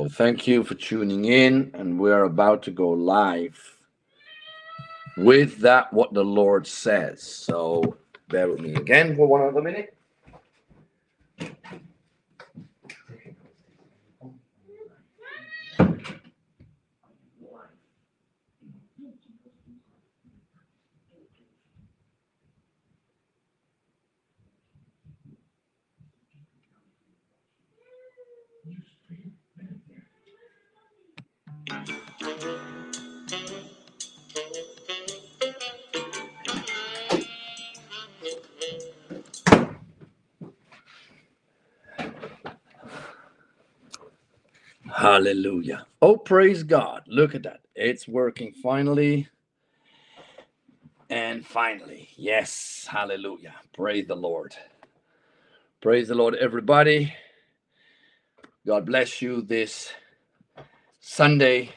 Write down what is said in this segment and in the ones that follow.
So thank you for tuning in, and we're about to go live with that what the Lord says. So bear with me again for one other minute. Hallelujah. Oh, praise God. Look at that. It's working finally. And finally, yes, hallelujah. Praise the Lord. Praise the Lord, everybody. God bless you this Sunday.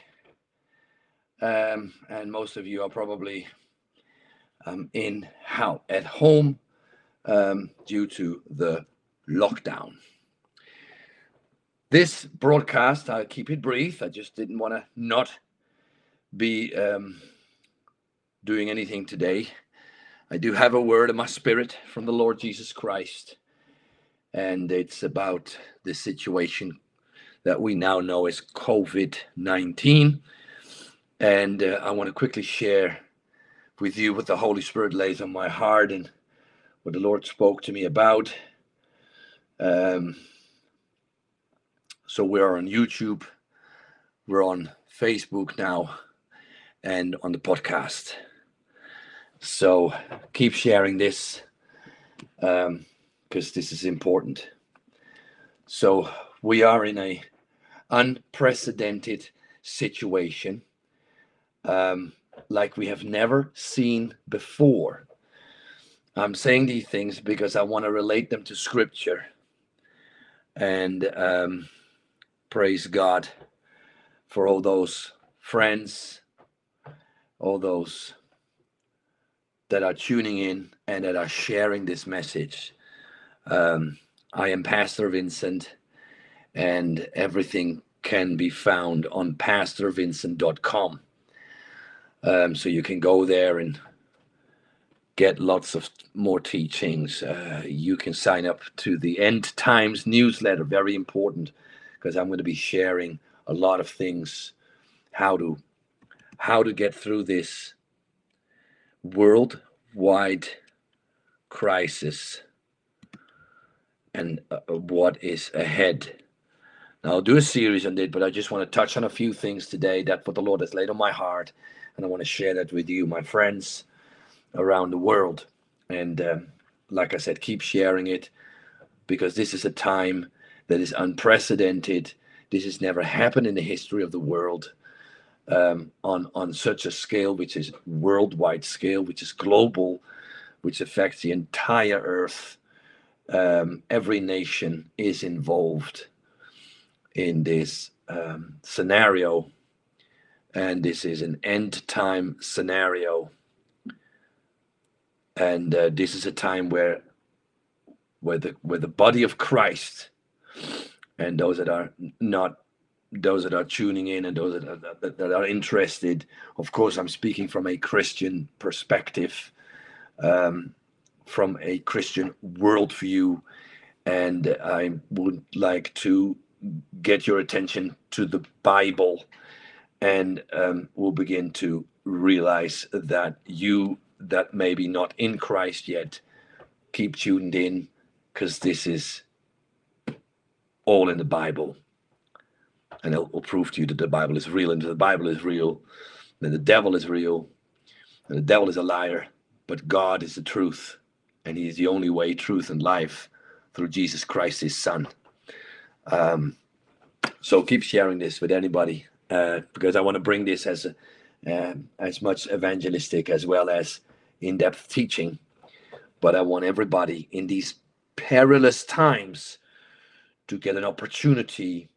Um, and most of you are probably um, in how at home um, due to the lockdown. This broadcast, I'll keep it brief. I just didn't want to not be um, doing anything today. I do have a word in my spirit from the Lord Jesus Christ, and it's about the situation that we now know as COVID 19. And uh, I want to quickly share with you what the Holy Spirit lays on my heart and what the Lord spoke to me about. Um, so we're on YouTube, we're on Facebook now, and on the podcast. So keep sharing this because um, this is important. So we are in a unprecedented situation um, like we have never seen before. I'm saying these things because I want to relate them to scripture. And um, praise God for all those friends, all those that are tuning in and that are sharing this message. Um, I am Pastor Vincent, and everything can be found on pastorvincent.com. Um, so you can go there and get lots of more teachings. Uh, you can sign up to the End Times newsletter, very important because I'm going to be sharing a lot of things how to how to get through this worldwide crisis and uh, what is ahead. Now, I'll do a series on it, but I just want to touch on a few things today that what the Lord has laid on my heart, and I want to share that with you, my friends around the world. And um, like I said, keep sharing it because this is a time that is unprecedented. This has never happened in the history of the world um, on on such a scale, which is worldwide scale, which is global, which affects the entire earth. Um, every nation is involved in this um, scenario, and this is an end time scenario. And uh, this is a time where, where the where the body of Christ and those that are not those that are tuning in and those that are, that, that are interested. Of course i'm speaking from a christian perspective um, from a christian worldview. And i would like to get your attention to the bible and um, we'll begin to realize that you that maybe not in christ yet keep tuned in because this is all in the Bible. And it will prove to you that the Bible is real, and the Bible is real, and the devil is real, and the devil is a liar, but God is the truth, and He is the only way, truth, and life through Jesus Christ, His Son. Um, so keep sharing this with anybody uh, because I want to bring this as um, as much evangelistic as well as in-depth teaching. But I want everybody in these perilous times to get an opportunity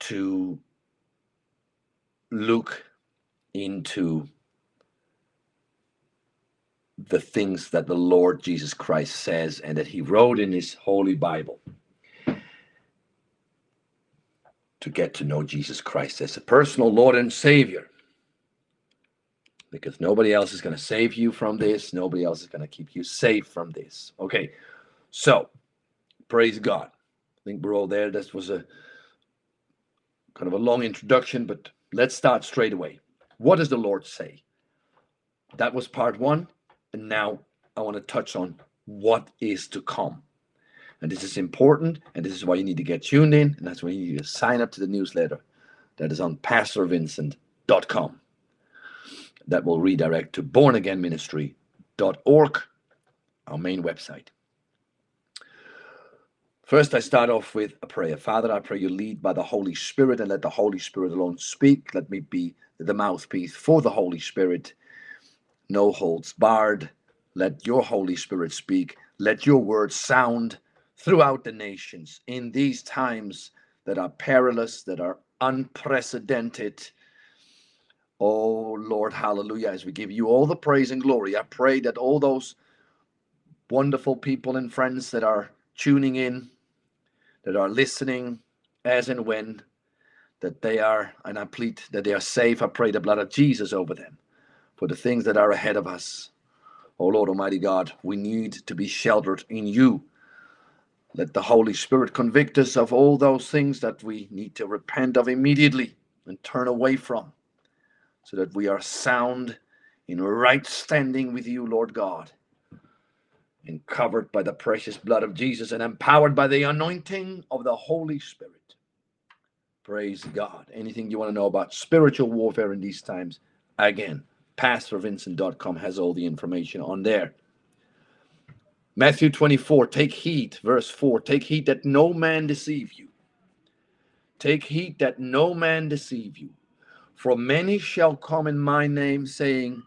to look into the things that the Lord Jesus Christ says and that he wrote in his holy Bible. To get to know Jesus Christ as a personal Lord and Savior. Because nobody else is going to save you from this. Nobody else is going to keep you safe from this. Okay, so praise God. I think we're all there. This was a kind of a long introduction, but let's start straight away. What does the Lord say? That was part one. And now I want to touch on what is to come. And this is important, and this is why you need to get tuned in, and that's why you need to sign up to the newsletter that is on pastorvincent.com. That will redirect to bornagainministry.org, our main website. First, I start off with a prayer. Father, I pray you lead by the Holy Spirit and let the Holy Spirit alone speak. Let me be the mouthpiece for the Holy Spirit. No holds barred. Let your Holy Spirit speak. Let your word sound throughout the nations in these times that are perilous, that are unprecedented. Oh Lord, hallelujah. As we give you all the praise and glory, I pray that all those wonderful people and friends that are tuning in, that are listening as and when, that they are, and I plead that they are safe. I pray the blood of Jesus over them for the things that are ahead of us. Oh Lord Almighty God, we need to be sheltered in you. Let the Holy Spirit convict us of all those things that we need to repent of immediately and turn away from, so that we are sound in right standing with you, Lord God, and covered by the precious blood of Jesus and empowered by the anointing of the Holy Spirit. Praise God. Anything you want to know about spiritual warfare in these times, again, pastorvincent.com has all the information on there. Matthew 24, take heed, verse 4 take heed that no man deceive you. Take heed that no man deceive you. For many shall come in my name, saying,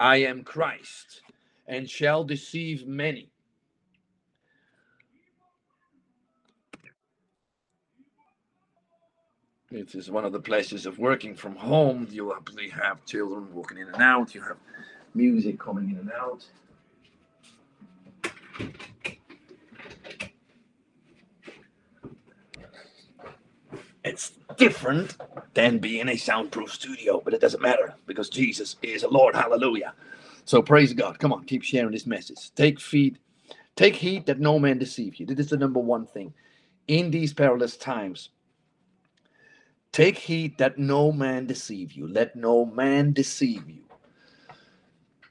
I am Christ, and shall deceive many. It is one of the pleasures of working from home. You happily have children walking in and out, you have music coming in and out. It's different than being a soundproof studio, but it doesn't matter because Jesus is a Lord. Hallelujah. So praise God. Come on, keep sharing this message. Take feed, take heed that no man deceive you. This is the number one thing. In these perilous times, take heed that no man deceive you. Let no man deceive you.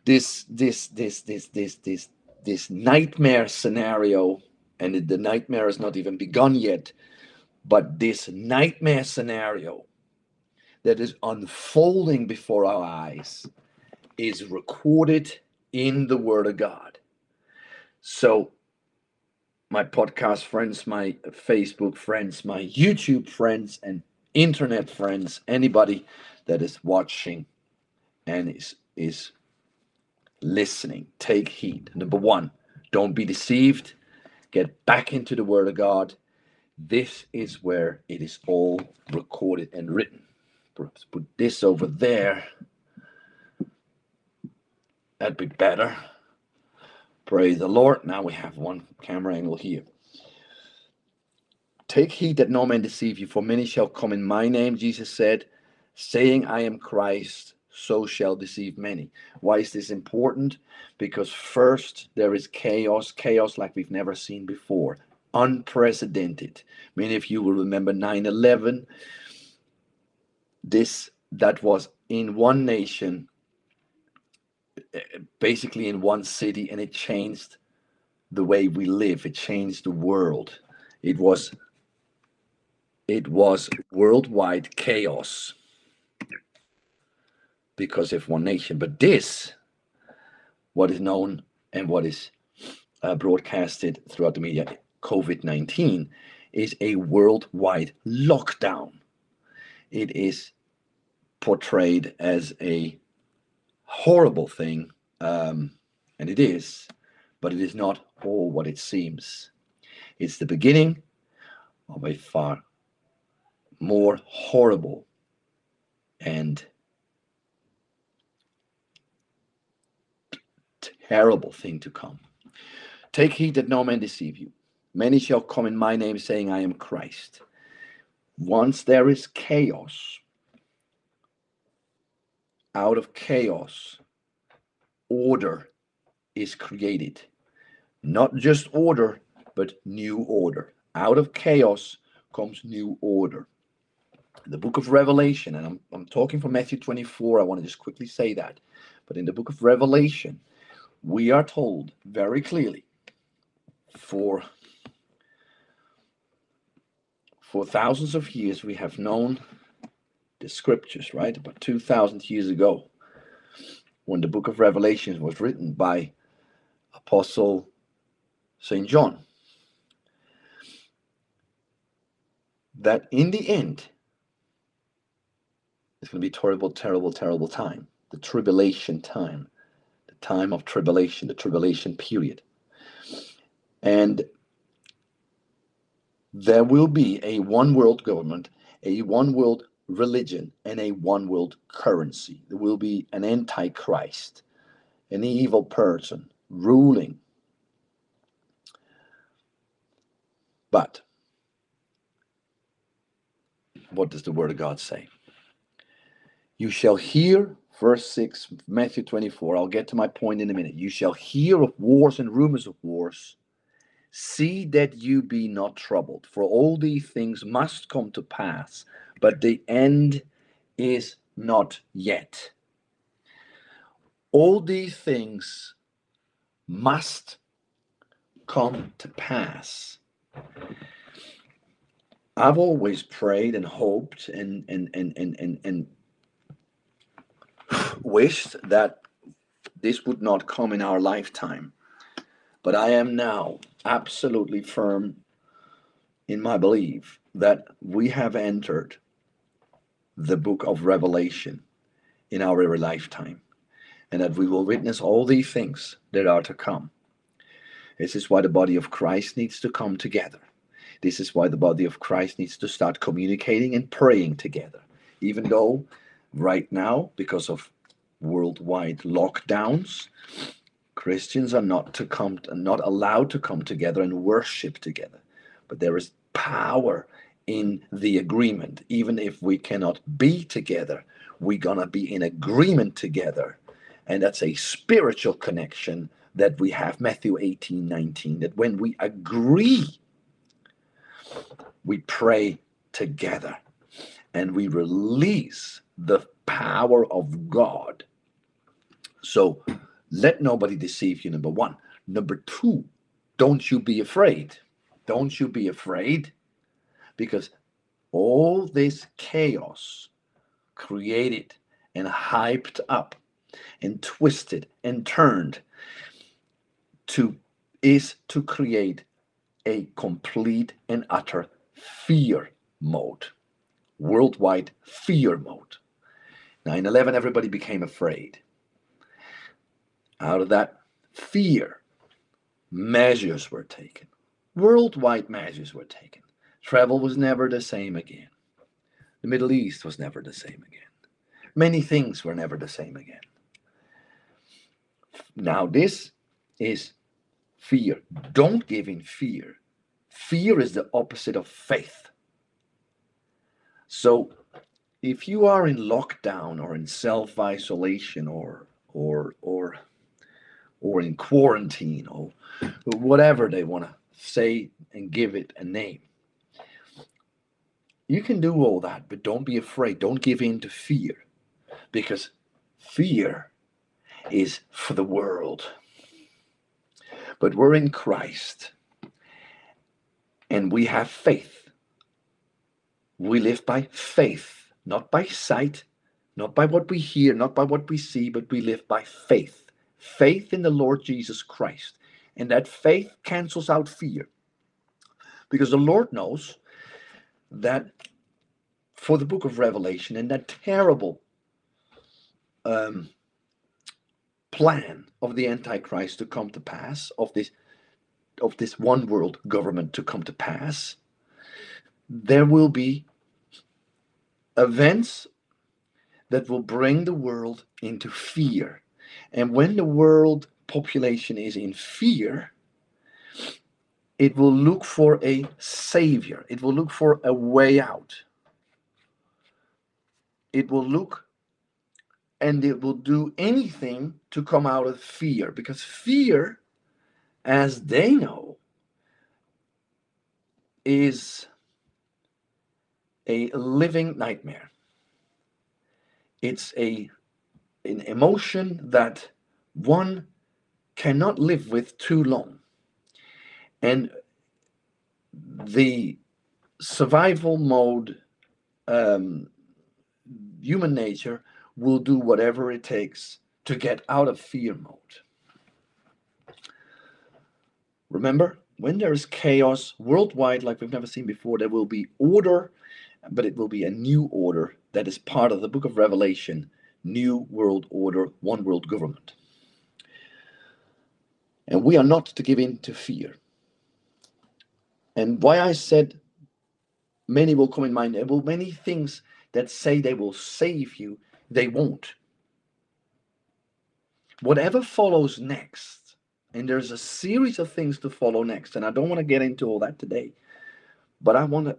This, this, this, this, this, this, this nightmare scenario, and the nightmare has not even begun yet, but this nightmare scenario that is unfolding before our eyes is recorded in the Word of God. So, my podcast friends, my Facebook friends, my YouTube friends, and internet friends, anybody that is watching and is is listening, take heed. Number one, don't be deceived. Get back into the Word of God. This is where it is all recorded and written. Perhaps put this over there. That'd be better. Praise the Lord. Now we have one camera angle here. Take heed that no man deceive you, for many shall come in my name, Jesus said, saying, I am Christ so shall deceive many. Why is this important? Because first, there is chaos, chaos like we've never seen before, unprecedented. Many of you will remember 9 11. This, that was in one nation, basically in one city, and it changed the way we live, it changed the world. It was it was worldwide chaos because of one nation. But this, what is known and what is uh, broadcasted throughout the media, COVID 19, is a worldwide lockdown. It is portrayed as a horrible thing, um, and it is, but it is not all what it seems. It's the beginning of a far more horrible and terrible thing to come. Take heed that no man deceive you. Many shall come in my name, saying, I am Christ. once there is chaos, out of chaos, order is created. Not just order, but new order. Out of chaos comes new order. The book of Revelation, and I'm, I'm talking from Matthew 24, I want to just quickly say that. But in the book of Revelation, we are told very clearly for for thousands of years we have known the scriptures right? About 2000 years ago when the book of revelations was written by apostle st john. That in the end it's going to be terrible terrible terrible time the tribulation time time of tribulation the tribulation period and there will be a one world government, a one world religion, and a one world currency. There will be an antichrist, an evil person ruling. But what does the word of God say? You shall hear, verse 6, Matthew 24. I'll get to my point in a minute. You shall hear of wars and rumors of wars. See that you be not troubled, for all these things must come to pass, but the end is not yet. All these things must come to pass. I've always prayed and hoped and and and and and, and wished that this would not come in our lifetime. But I am now absolutely firm in my belief that we have entered the book of Revelation in our very lifetime and that we will witness all these things that are to come. This is why the body of Christ needs to come together. This is why the body of Christ needs to start communicating and praying together. Even though right now, because of worldwide lockdowns, Christians are not to come, not allowed to come together and worship together. But there is power in the agreement. Even if we cannot be together, we're gonna be in agreement together. And that's a spiritual connection that we have. Matthew 18, 19. That when we agree, we pray together and we release the power of God. So let nobody deceive you, number one. Number two, don't you be afraid. Don't you be afraid because all this chaos created and hyped up and twisted and turned to is to create a complete and utter fear mode worldwide fear mode 9-11 everybody became afraid out of that fear, measures were taken. Worldwide measures were taken. Travel was never the same again. The Middle East was never the same again. Many things were never the same again. Now, this is fear. Don't give in fear. Fear is the opposite of faith. So, if you are in lockdown or in self isolation or or or or in quarantine or whatever they want to say and give it a name. You can do all that, but don't be afraid. Don't give in to fear because fear is for the world. But we're in Christ and we have faith. We live by faith, not by sight, not by what we hear, not by what we see, but we live by faith faith in the Lord Jesus Christ. And that faith cancels out fear. Because the Lord knows that for the book of Revelation and that terrible um, plan of the Antichrist to come to pass, of this of this one world government to come to pass, there will be events that will bring the world into fear and when the world population is in fear, it will look for a savior, it will look for a way out. it will look and it will do anything to come out of fear because fear as they know is a living nightmare it's a an emotion that one cannot live with too long and the survival mode um, human nature will do whatever it takes to get out of fear mode. Remember, when there is chaos worldwide, like we've never seen before, there will be order, but it will be a new order that is part of the book of Revelation New World Order, One World Government. And we are not to give in to fear. And why I said many will come in mind, there will many things that say they will save you, they won't. Whatever follows next, and there's a series of things to follow next, and I don't want to get into all that today, but I want to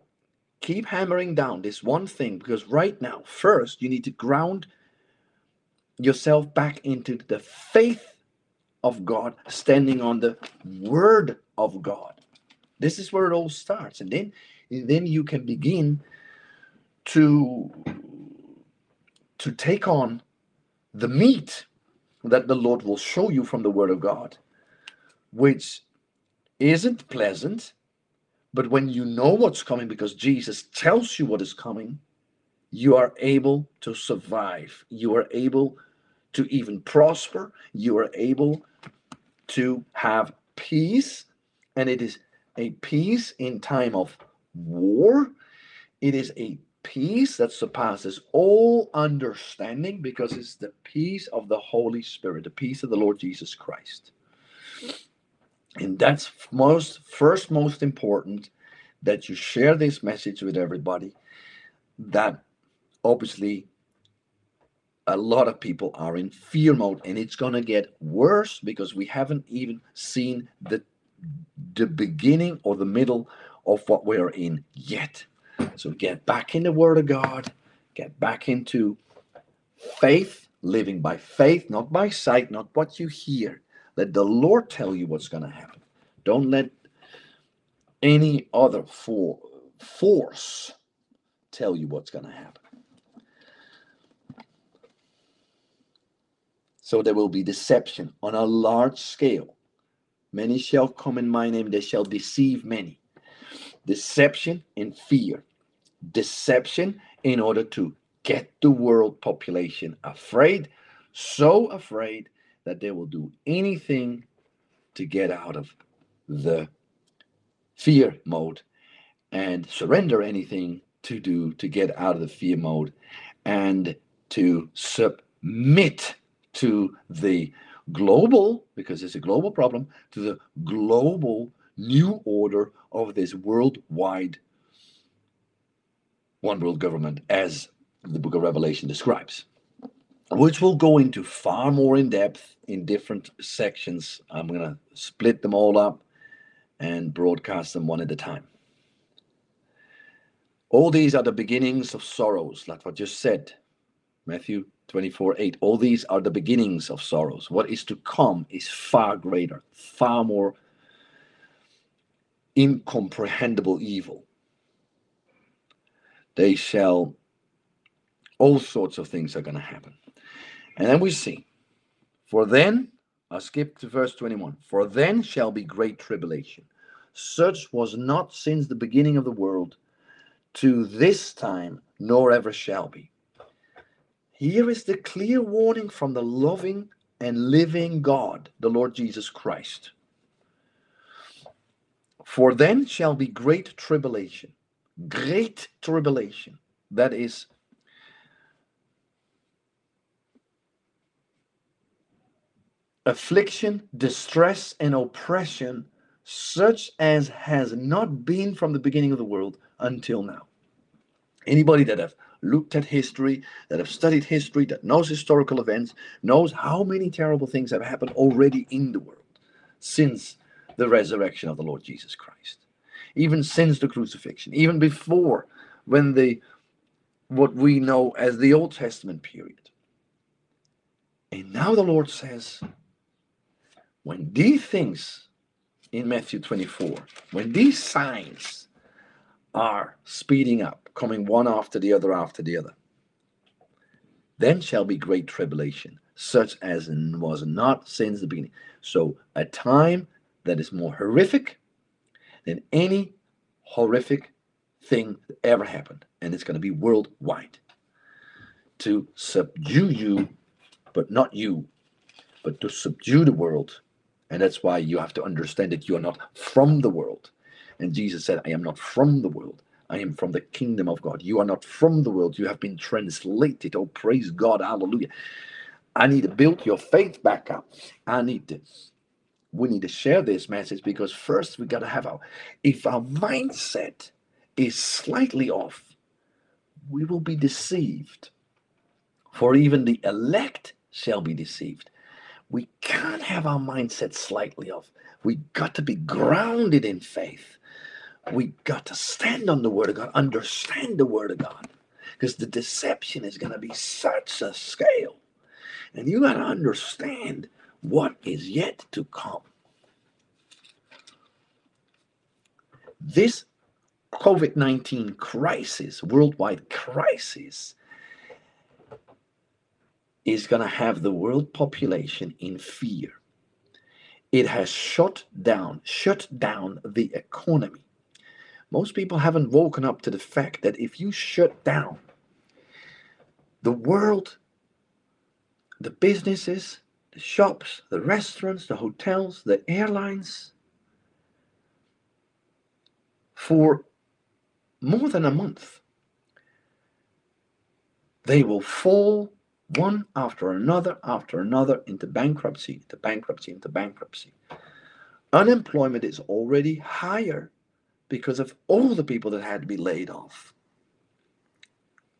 keep hammering down this one thing because right now, first, you need to ground yourself back into the faith of God, standing on the word of God. This is where it all starts. And then, and then you can begin to to take on the meat that the Lord will show you from the Word of God, which isn't pleasant, but when you know what's coming because Jesus tells you what is coming, you are able to survive. You are able to even prosper. You are able to have peace. And it is a peace in time of war. It is a peace that surpasses all understanding because it's the peace of the Holy Spirit, the peace of the Lord Jesus Christ. And that's most first most important that you share this message with everybody that obviously a lot of people are in fear mode and it's going to get worse because we haven't even seen the the beginning or the middle of what we're in yet so get back in the Word of God, get back into faith, living by faith, not by sight, not what you hear. Let the Lord tell you what's going to happen. Don't let any other for, force tell you what's going to happen. So there will be deception on a large scale. Many shall come in my name, they shall deceive many. Deception and fear deception in order to get the world population afraid, so afraid that they will do anything to get out of the fear mode and surrender anything to do to get out of the fear mode and to submit to the global, because it's a global problem, to the global new order of this worldwide one world government as the book of Revelation describes, which we'll go into far more in depth in different sections. I'm going to split them all up and broadcast them one at a time. All these are the beginnings of sorrows, like what just said. Matthew 24 8. All these are the beginnings of sorrows. What is to come is far greater, far more incomprehensible evil they shall, all sorts of things are going to happen. And then we see, for then, I'll skip to verse 21, for then shall be great tribulation. Such was not since the beginning of the world to this time, nor ever shall be. Here is the clear warning from the loving and living God, the Lord Jesus Christ. For then shall be great tribulation great tribulation that is affliction, distress, and oppression, such as has not been from the beginning of the world until now. Anybody that have looked at history, that have studied history, that knows historical events, knows how many terrible things have happened already in the world since the resurrection of the Lord Jesus Christ even since the crucifixion, even before when the what we know as the Old Testament period. And now the Lord says, when these things in Matthew 24, when these signs are speeding up, coming one after the other after the other, then shall be great tribulation, such as was not since the beginning. So, a time that is more horrific than any horrific thing that ever happened. And it's going to be worldwide to subdue you, but not you, but to subdue the world. And that's why you have to understand that you are not from the world. And Jesus said, I am not from the world. I am from the kingdom of God. You are not from the world. You have been translated. Oh, praise God. Hallelujah. I need to build your faith back up. I need to we need to share this message because first we got to have our if our mindset is slightly off we will be deceived for even the elect shall be deceived we can't have our mindset slightly off we got to be grounded in faith we got to stand on the word of god understand the word of god because the deception is going to be such a scale and you got to understand what is yet to come. This COVID 19 crisis, worldwide crisis, is going to have the world population in fear. It has shut down, shut down the economy. Most people haven't woken up to the fact that if you shut down the world, the businesses, the shops, the restaurants, the hotels, the airlines for more than a month. They will fall one after another after another into bankruptcy, into bankruptcy, into bankruptcy. Unemployment is already higher because of all the people that had to be laid off.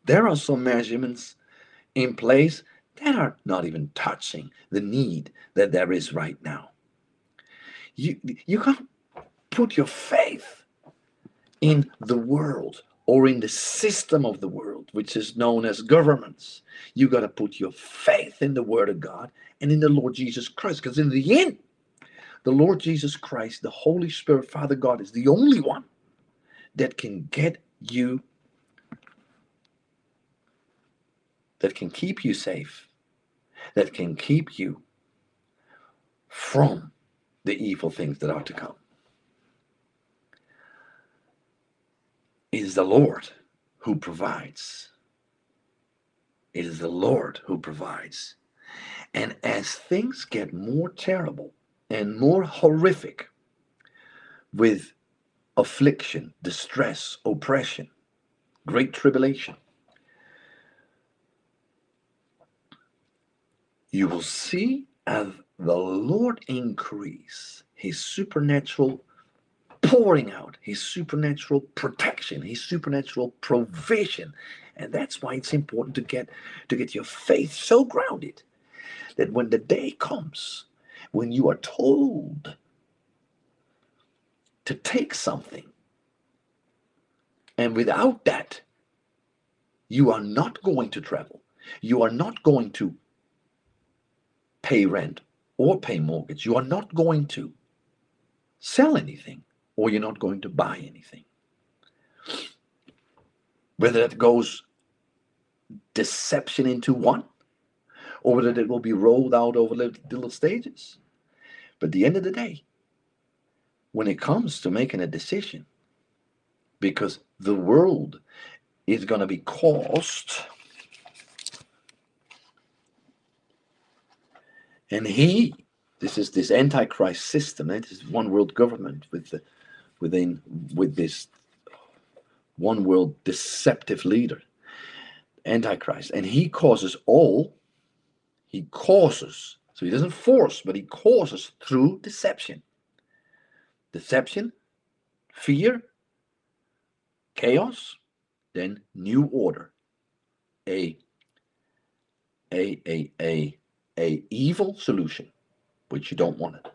There are some measurements in place that are not even touching the need that there is right now. You, you can't put your faith in the world or in the system of the world, which is known as governments. You got to put your faith in the Word of God and in the Lord Jesus Christ. Because in the end, the Lord Jesus Christ, the Holy Spirit, Father God, is the only one that can get you that can keep you safe, that can keep you from the evil things that are to come. It is the Lord who provides. It is the Lord who provides. And as things get more terrible and more horrific with affliction, distress, oppression, great tribulation, you will see as the Lord increase his supernatural pouring out, his supernatural protection, his supernatural provision. And that's why it's important to get to get your faith so grounded that when the day comes when you are told to take something and without that you are not going to travel you are not going to pay rent or pay mortgage. You are not going to sell anything or you're not going to buy anything. Whether that goes deception into one or whether it will be rolled out over little stages. But at the end of the day, when it comes to making a decision, because the world is going to be caused And he, this is this antichrist system. Eh? It is one world government with the, within with this one world deceptive leader, antichrist, and he causes all. He causes, so he doesn't force, but he causes through deception. Deception, fear, chaos, then new order. A a a a a evil solution, which you don't want it.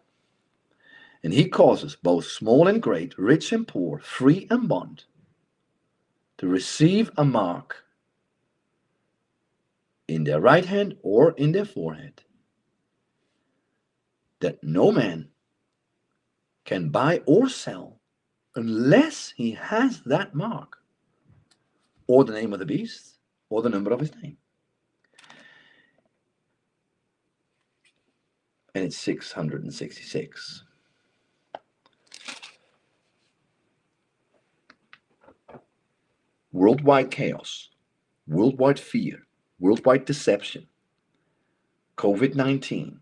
And he causes both small and great, rich and poor, free and bond, to receive a mark in their right hand or in their forehead, that no man can buy or sell unless he has that mark or the name of the beast or the number of his name. And it's 666. Worldwide chaos, worldwide fear, worldwide deception, COVID 19,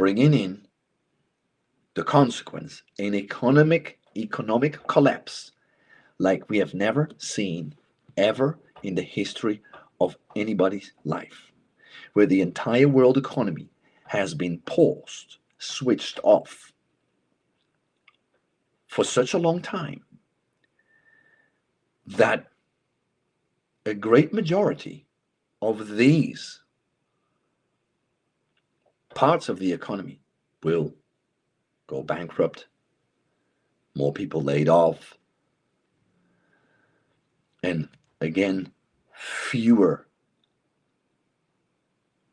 bringing in the consequence an economic economic collapse like we have never seen ever in the history of anybody's life where the entire world economy has been paused switched off for such a long time that a great majority of these parts of the economy will go bankrupt, more people laid off, and again, fewer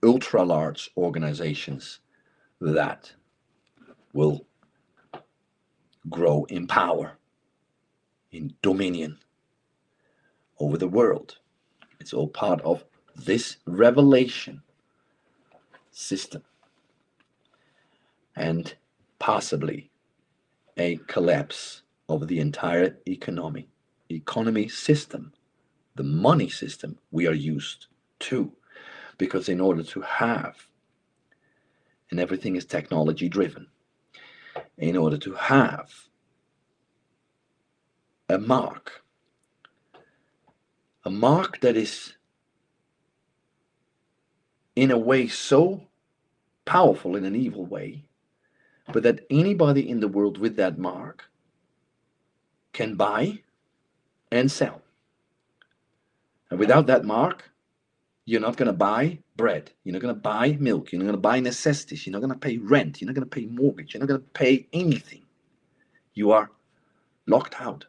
ultra large organizations that will grow in power, in dominion over the world. It's all part of this revelation system and possibly a collapse of the entire economy economy system the money system we are used to. Because in order to have and everything is technology driven in order to have a mark a mark that is in a way so powerful in an evil way, but that anybody in the world with that mark can buy and sell. And without that mark, you're not going to buy bread. You're not going to buy milk. You're not going to buy necessities. You're not going to pay rent. You're not going to pay mortgage. You're not going to pay anything. You are locked out.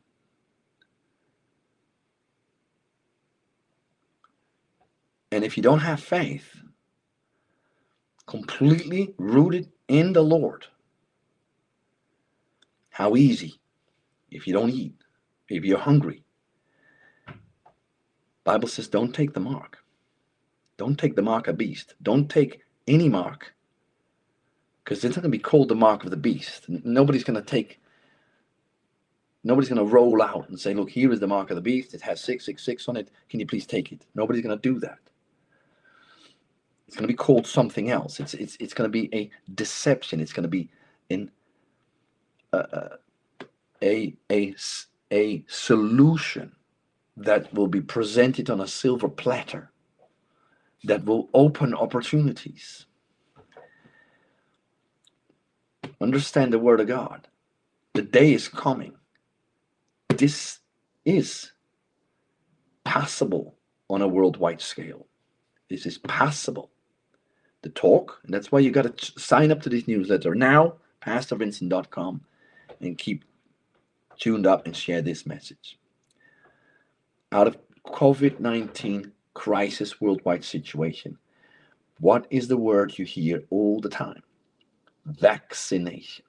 And if you don't have faith, completely rooted in the Lord, how easy if you don't eat, if you're hungry. Bible says don't take the mark. Don't take the mark of beast. Don't take any mark. Because it's not going to be called the mark of the beast. Nobody's going to take Nobody's going to roll out and say, look, here is the mark of the beast. It has 666 on it. Can you please take it? Nobody's going to do that. It's going to be called something else. It's it's it's going to be a deception. It's going to be in a a a, solution that will be presented on a silver platter that will open opportunities. Understand the word of God. The day is coming. This is possible on a worldwide scale. This is possible the talk. And that's why you got to sign up to this newsletter now, pastorvincent.com, and keep tuned up and share this message. Out of COVID 19 crisis worldwide situation, what is the word you hear all the time? Vaccination.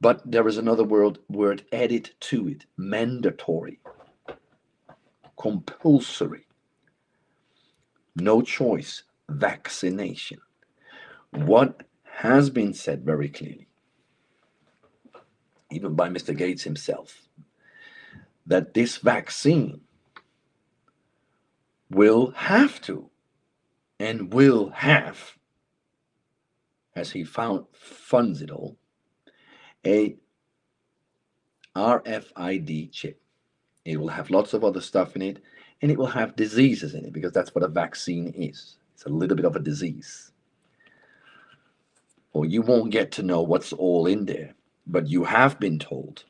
But there is another word, word added to it mandatory, compulsory, no choice, vaccination. What has been said very clearly, even by Mr. Gates himself, that this vaccine will have to and will have, as he found funds it all, a RFID chip. It will have lots of other stuff in it, and it will have diseases in it because that's what a vaccine is. It's a little bit of a disease. Or you won't get to know what's all in there, but you have been told,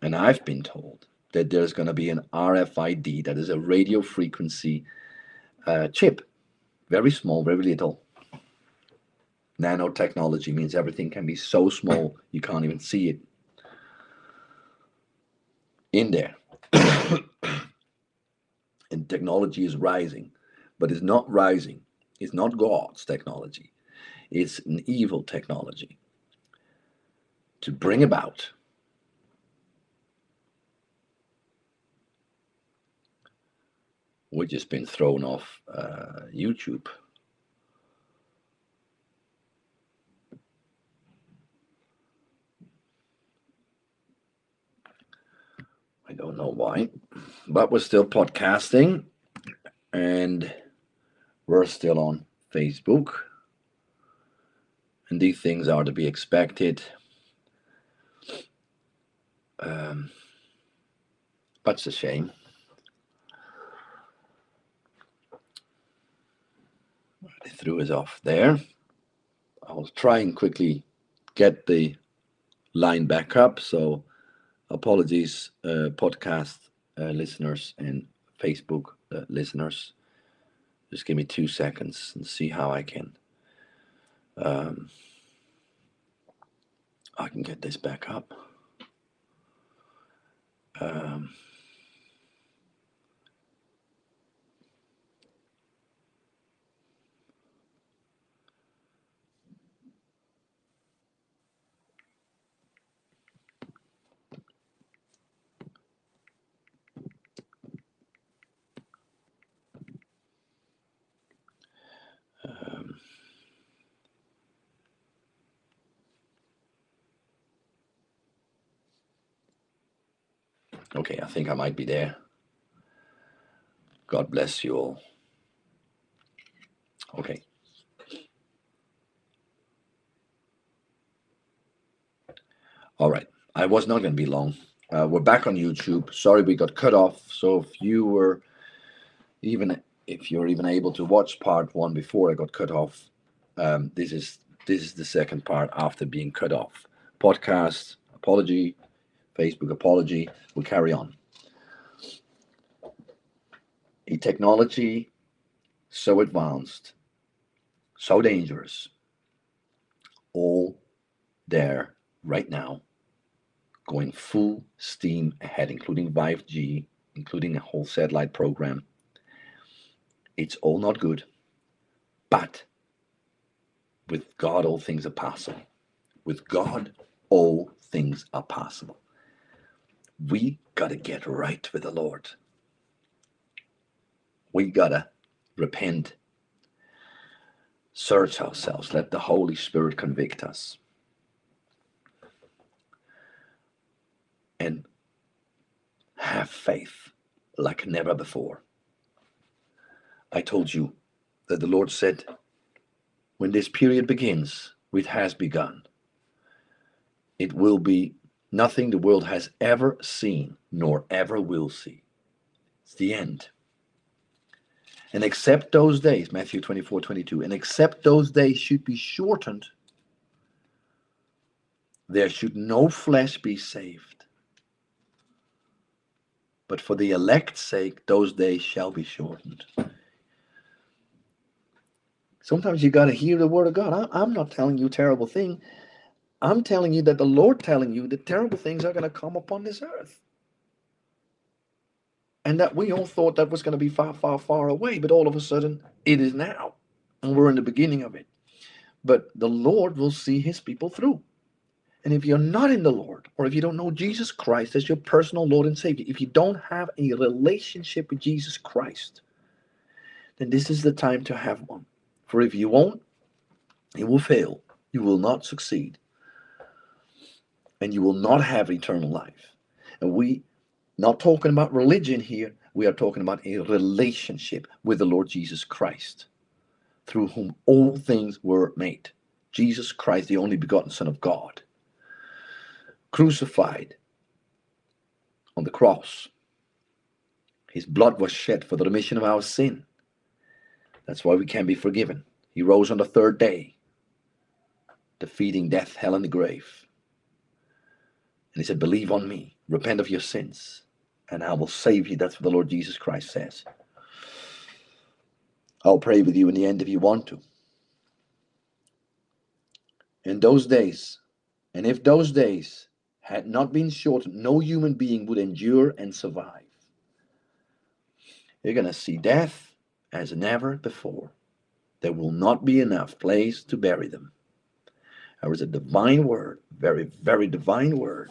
and I've been told, that there's going to be an RFID, that is a radio frequency uh, chip. Very small, very little. Nanotechnology means everything can be so small you can't even see it in there. and technology is rising, but it's not rising. It's not God's technology. It's an evil technology to bring about we've just been thrown off uh, YouTube. I don't know why, but we're still podcasting and we're still on Facebook. And these things are to be expected. Um, it's a shame. They threw us off there. I'll try and quickly get the line back up. So, apologies, uh, podcast uh, listeners and Facebook uh, listeners. Just give me two seconds and see how I can. Um, I can get this back up. Um, okay, I think I might be there. God bless you all. Okay. All right. I was not going to be long. Uh, we're back on YouTube. Sorry we got cut off. So if you were even if you're even able to watch part one before I got cut off, um, this is this is the second part after being cut off. Podcast apology, Facebook apology. We'll carry on. A technology so advanced, so dangerous, all there right now, going full steam ahead, including 5G, including a whole satellite program it's all not good, but with God, all things are possible. With God, all things are possible. We got to get right with the Lord. We got to repent, search ourselves, let the Holy Spirit convict us. And have faith like never before. I told you that the Lord said, when this period begins, it has begun. It will be nothing the world has ever seen nor ever will see. It's the end. And except those days, Matthew 24 22, and except those days should be shortened, there should no flesh be saved. But for the elect's sake, those days shall be shortened. Sometimes you got to hear the word of God. I, am not telling you terrible thing. I'm telling you that the Lord telling you that terrible things are going to come upon this earth. And that we all thought that was going to be far, far, far away, but all of a sudden it is now. And we're in the beginning of it. But the Lord will see his people through. And if you're not in the Lord, or if you don't know Jesus Christ as your personal Lord and Savior, if you don't have a relationship with Jesus Christ, then this is the time to have one. For if you won't, you will fail. You will not succeed. And you will not have eternal life. And we not talking about religion here, we are talking about a relationship with the Lord Jesus Christ, through whom all things were made. Jesus Christ, the only begotten Son of God, crucified on the cross. His blood was shed for the remission of our sin. That's why we can be forgiven. He rose on the third day, defeating death, hell, and the grave. And he said, Believe on me, repent of your sins, and I will save you. That's what the Lord Jesus Christ says. I'll pray with you in the end if you want to. In those days, and if those days had not been shortened, no human being would endure and survive. You're going to see death as never before. There will not be enough place to bury them. There is a divine word, very, very divine word.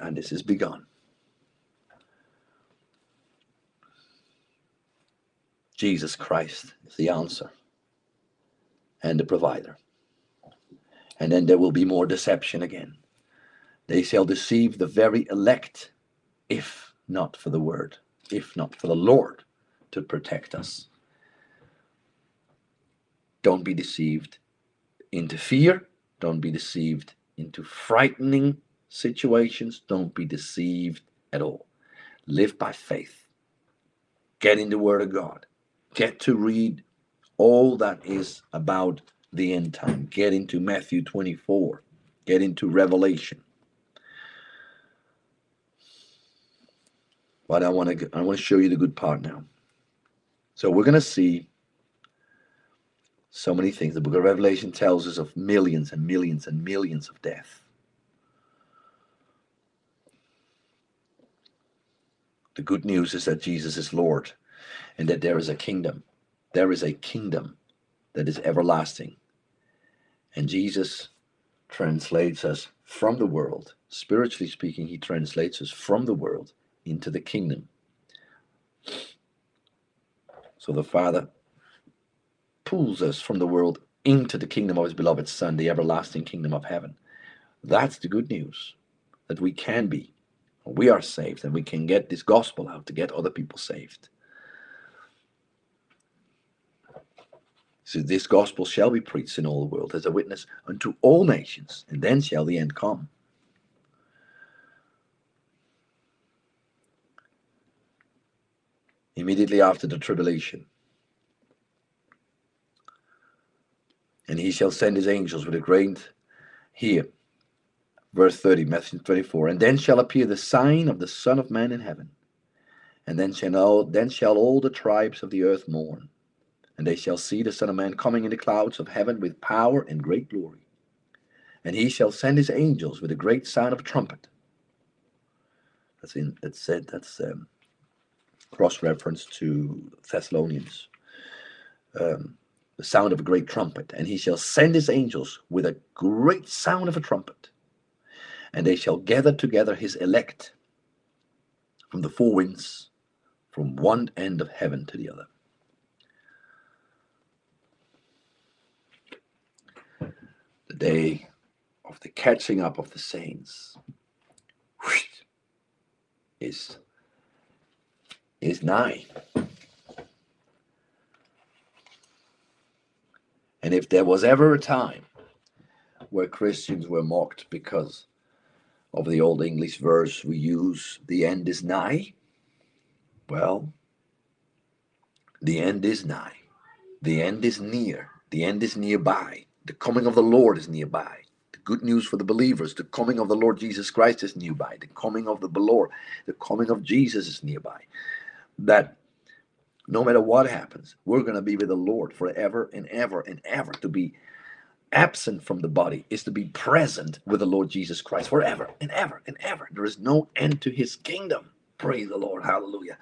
And this is begun. Jesus Christ is the answer and the provider. And then there will be more deception again. They shall deceive the very elect, if not for the word, if not for the Lord to protect us. Don't be deceived into fear. Don't be deceived into frightening situations. Don't be deceived at all. Live by faith. Get in the Word of God. Get to read all that is about the end time. Get into Matthew 24. Get into Revelation. But I want to I want to show you the good part now. So we're going to see so many things. The book of Revelation tells us of millions and millions and millions of death. The good news is that Jesus is Lord and that there is a kingdom. There is a kingdom that is everlasting. And Jesus translates us from the world. Spiritually speaking, he translates us from the world into the kingdom. So the Father pulls us from the world into the kingdom of his beloved Son, the everlasting kingdom of heaven. That's the good news that we can be. We are saved and we can get this gospel out to get other people saved. So this gospel shall be preached in all the world as a witness unto all nations, and then shall the end come. Immediately after the tribulation, and he shall send his angels with a great here verse 30 matthew 24 and then shall appear the sign of the son of man in heaven. And then shall all, then shall all the tribes of the earth mourn. And they shall see the son of man coming in the clouds of heaven with power and great glory. And he shall send his angels with a great sound of trumpet. That's in that's said that's um, cross reference to thessalonians. Um, the sound of a great trumpet, and he shall send his angels with a great sound of a trumpet, and they shall gather together his elect from the four winds, from one end of heaven to the other. The day of the catching up of the saints is is nigh. And if there was ever a time where Christians were mocked because of the old English verse we use, the end is nigh, well, the end is nigh. The end is near. The end is nearby. The coming of the Lord is nearby. The good news for the believers, the coming of the Lord Jesus Christ is nearby. The coming of the Lord, the coming of Jesus is nearby. That no matter what happens, we're going to be with the Lord forever and ever and ever. To be absent from the body is to be present with the Lord Jesus Christ forever and ever and ever. There is no end to his kingdom. Praise the Lord. Hallelujah.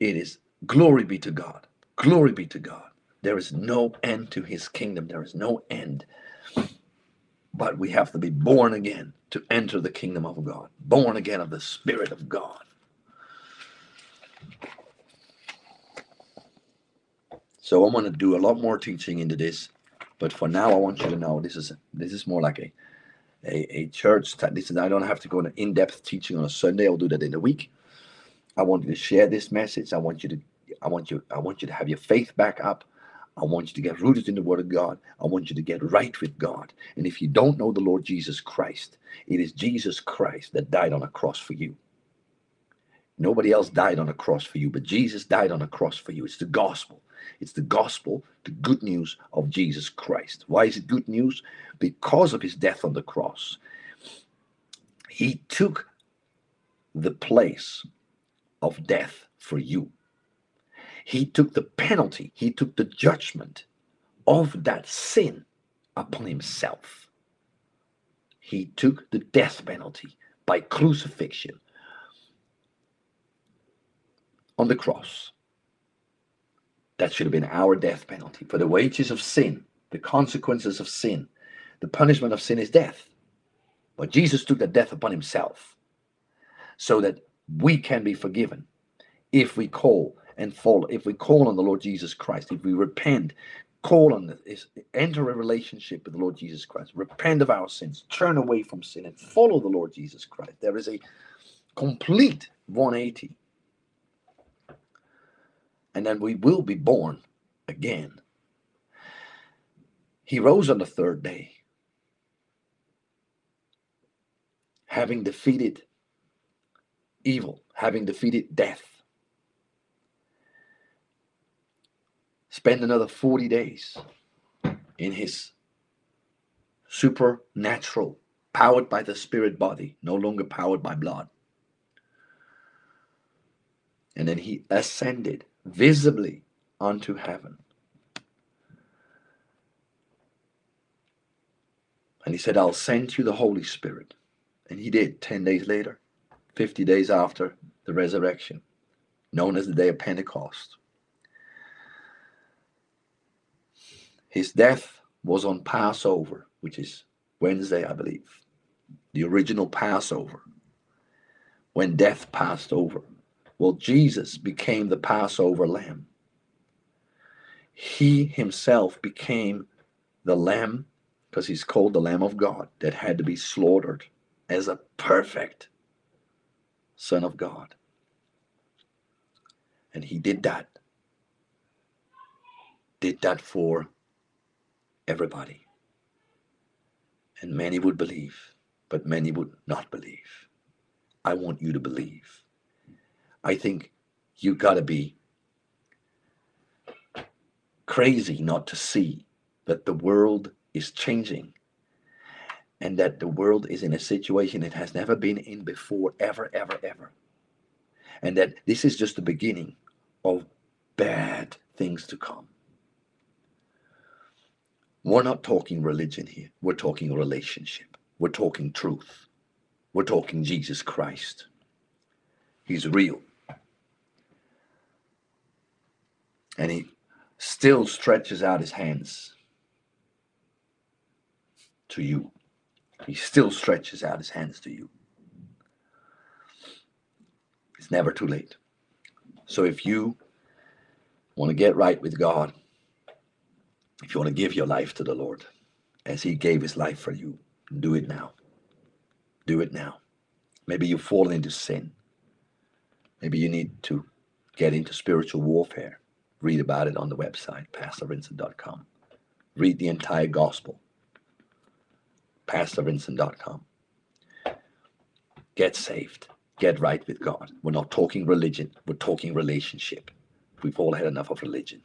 It is glory be to God. Glory be to God. There is no end to his kingdom. There is no end. But we have to be born again to enter the kingdom of God, born again of the Spirit of God. So I'm going to do a lot more teaching into this, but for now, I want you to know this is this is more like a a, a church. This is I don't have to go into in-depth teaching on a Sunday. I'll do that in a week. I want you to share this message. I want you to I want you I want you to have your faith back up. I want you to get rooted in the Word of God. I want you to get right with God. And if you don't know the Lord Jesus Christ, it is Jesus Christ that died on a cross for you. Nobody else died on a cross for you, but Jesus died on a cross for you. It's the gospel. It's the gospel, the good news of Jesus Christ. Why is it good news? Because of his death on the cross. He took the place of death for you. He took the penalty, he took the judgment of that sin upon himself. He took the death penalty by crucifixion on the cross. That should have been our death penalty. For the wages of sin, the consequences of sin, the punishment of sin is death. But Jesus took that death upon himself so that we can be forgiven if we call and follow, if we call on the Lord Jesus Christ, if we repent, call on this, enter a relationship with the Lord Jesus Christ, repent of our sins, turn away from sin, and follow the Lord Jesus Christ. There is a complete 180. And then we will be born again. He rose on the third day, having defeated evil, having defeated death. Spend another 40 days in his supernatural, powered by the spirit body, no longer powered by blood. And then he ascended visibly unto heaven. And he said, I'll send you the Holy Spirit. And he did 10 days later, 50 days after the resurrection, known as the day of Pentecost. His death was on Passover, which is Wednesday, I believe, the original Passover, when death passed over. Well, Jesus became the Passover lamb. He himself became the lamb, because he's called the Lamb of God, that had to be slaughtered as a perfect Son of God. And he did that. Did that for everybody. And many would believe, but many would not believe. I want you to believe. I think you got to be crazy not to see that the world is changing and that the world is in a situation it has never been in before, ever, ever, ever. And that this is just the beginning of bad things to come. We're not talking religion here. We're talking relationship. We're talking truth. We're talking Jesus Christ. He's real. And he still stretches out his hands to you. He still stretches out his hands to you. It's never too late. So if you want to get right with God, if you want to give your life to the Lord as he gave his life for you, do it now. Do it now. Maybe you've fallen into sin. Maybe you need to get into spiritual warfare. Read about it on the website, pastorvincent.com. Read the entire gospel, pastorvincent.com. Get saved. Get right with God. We're not talking religion, we're talking relationship. We've all had enough of religion.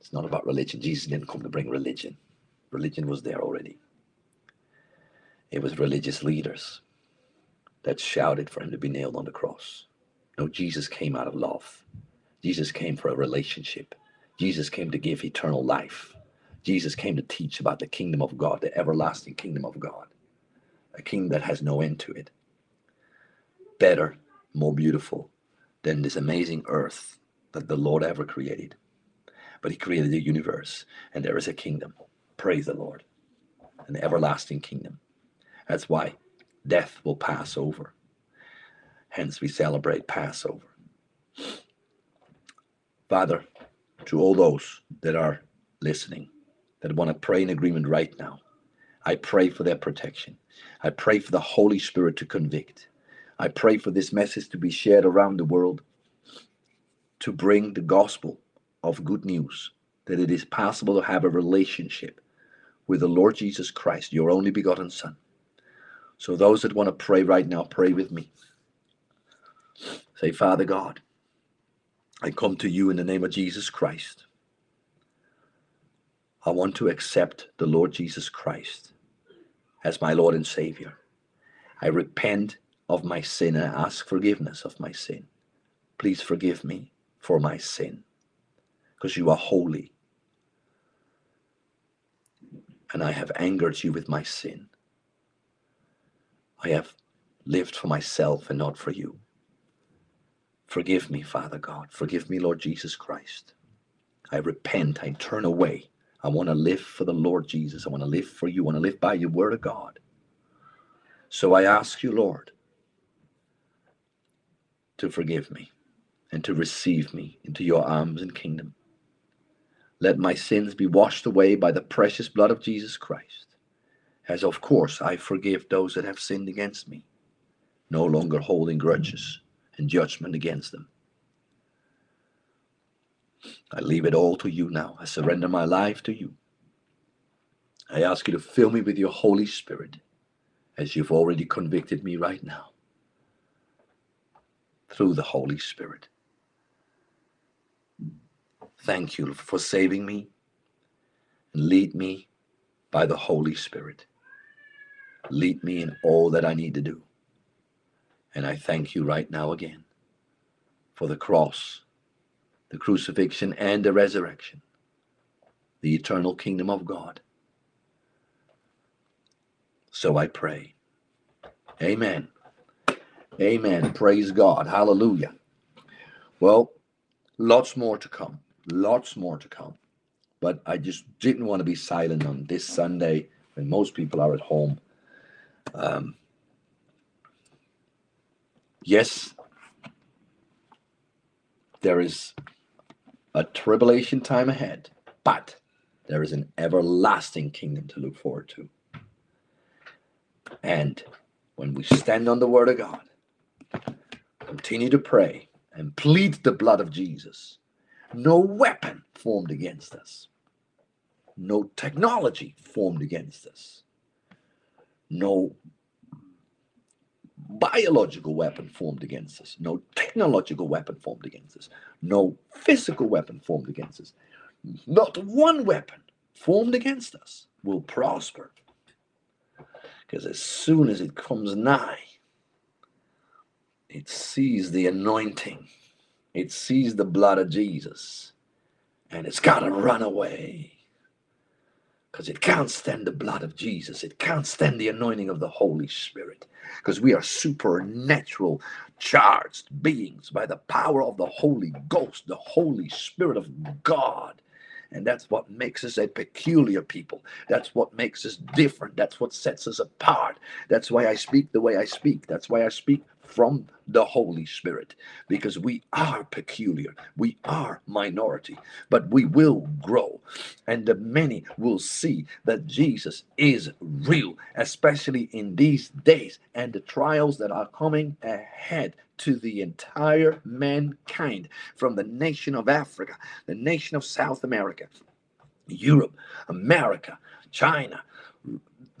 It's not about religion. Jesus didn't come to bring religion, religion was there already. It was religious leaders that shouted for him to be nailed on the cross. No, Jesus came out of love. Jesus came for a relationship. Jesus came to give eternal life. Jesus came to teach about the kingdom of God, the everlasting kingdom of God, a kingdom that has no end to it. Better, more beautiful than this amazing earth that the Lord ever created. But He created the universe, and there is a kingdom. Praise the Lord. An everlasting kingdom. That's why death will pass over. Hence, we celebrate Passover. Father, to all those that are listening, that want to pray in agreement right now, I pray for their protection. I pray for the Holy Spirit to convict. I pray for this message to be shared around the world to bring the gospel of good news that it is possible to have a relationship with the Lord Jesus Christ, your only begotten Son. So, those that want to pray right now, pray with me. Say, Father God, I come to you in the name of Jesus Christ. I want to accept the Lord Jesus Christ as my Lord and Savior. I repent of my sin and I ask forgiveness of my sin. Please forgive me for my sin because you are holy. And I have angered you with my sin. I have lived for myself and not for you. Forgive me, Father God. Forgive me, Lord Jesus Christ. I repent. I turn away. I want to live for the Lord Jesus. I want to live for you. I want to live by your word of God. So I ask you, Lord, to forgive me and to receive me into your arms and kingdom. Let my sins be washed away by the precious blood of Jesus Christ, as of course I forgive those that have sinned against me, no longer holding grudges and judgment against them. I leave it all to you now. I surrender my life to you. I ask you to fill me with your Holy Spirit as you've already convicted me right now through the Holy Spirit. Thank you for saving me and lead me by the Holy Spirit. Lead me in all that I need to do. And I thank you right now again for the cross, the crucifixion, and the resurrection, the eternal kingdom of God. So I pray. Amen. Amen. Praise God. Hallelujah. Well, lots more to come. Lots more to come. But I just didn't want to be silent on this Sunday when most people are at home. Um, yes, there is a tribulation time ahead, but there is an everlasting kingdom to look forward to. And when we stand on the word of God, continue to pray and plead the blood of Jesus, no weapon formed against us, no technology formed against us, no biological weapon formed against us, no technological weapon formed against us, no physical weapon formed against us. Not one weapon formed against us will prosper. Because as soon as it comes nigh, it sees the anointing, it sees the blood of Jesus, and it's got to run away. Because it can't stand the blood of Jesus. It can't stand the anointing of the Holy Spirit. Because we are supernatural, charged beings by the power of the Holy Ghost, the Holy Spirit of God. And that's what makes us a peculiar people. That's what makes us different. That's what sets us apart. That's why I speak the way I speak. That's why I speak from the Holy Spirit because we are peculiar. We are minority, but we will grow. And the many will see that Jesus is real, especially in these days and the trials that are coming ahead to the entire mankind from the nation of Africa, the nation of South America, Europe, America, China,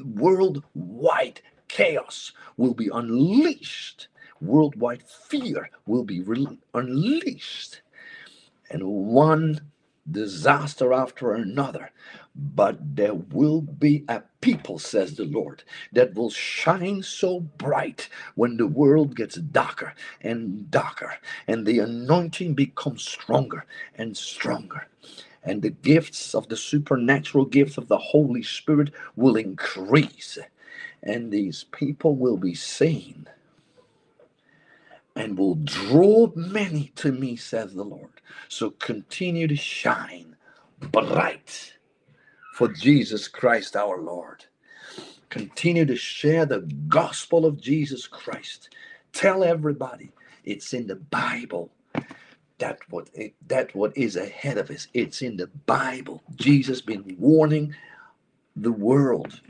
worldwide chaos will be unleashed worldwide fear will be re- unleashed and one disaster after another. But there will be a people, says the Lord, that will shine so bright when the world gets darker and darker, and the anointing becomes stronger and stronger. And the gifts of the supernatural gifts of the Holy Spirit will increase, and these people will be seen and will draw many to me, says the Lord. So continue to shine bright for Jesus Christ our Lord. Continue to share the gospel of Jesus Christ. Tell everybody it's in the Bible. That what it, that what is ahead of us. It's in the Bible. Jesus been warning the world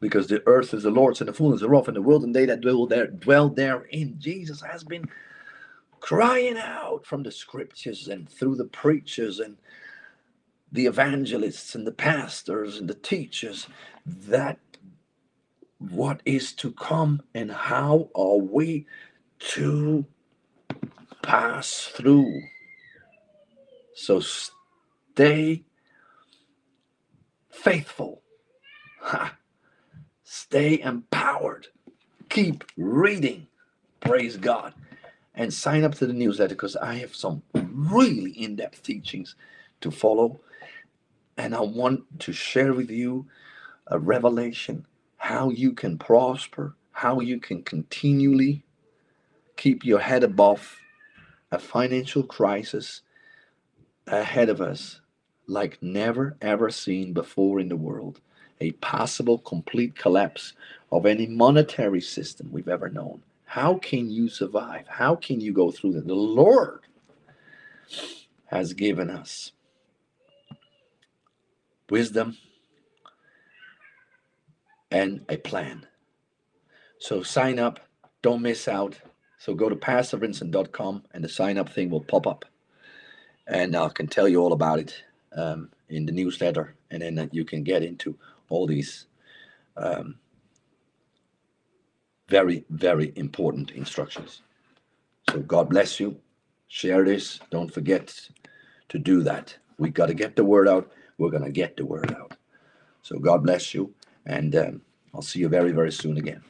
because the earth is the Lord's and the fullness thereof, and the world and they that dwell there dwell therein. Jesus has been crying out from the scriptures and through the preachers and the evangelists and the pastors and the teachers that what is to come and how are we to pass through. So stay faithful. Ha. Stay empowered. Keep reading. Praise God. And sign up to the newsletter because I have some really in depth teachings to follow. And I want to share with you a revelation how you can prosper, how you can continually keep your head above a financial crisis ahead of us like never ever seen before in the world. A possible complete collapse of any monetary system we've ever known. How can you survive? How can you go through that? The Lord has given us wisdom and a plan. So sign up, don't miss out. So go to pastorvincent.com and the sign up thing will pop up. And I can tell you all about it um, in the newsletter. And then you can get into all these um, very, very important instructions. So God bless you. Share this. Don't forget to do that. We've got to get the word out. We're going to get the word out. So God bless you. And um, I'll see you very, very soon again.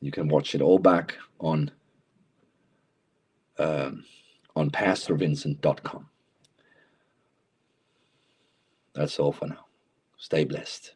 You can watch it all back on um, on pastorvincent.com. That's all for now. Stay blessed.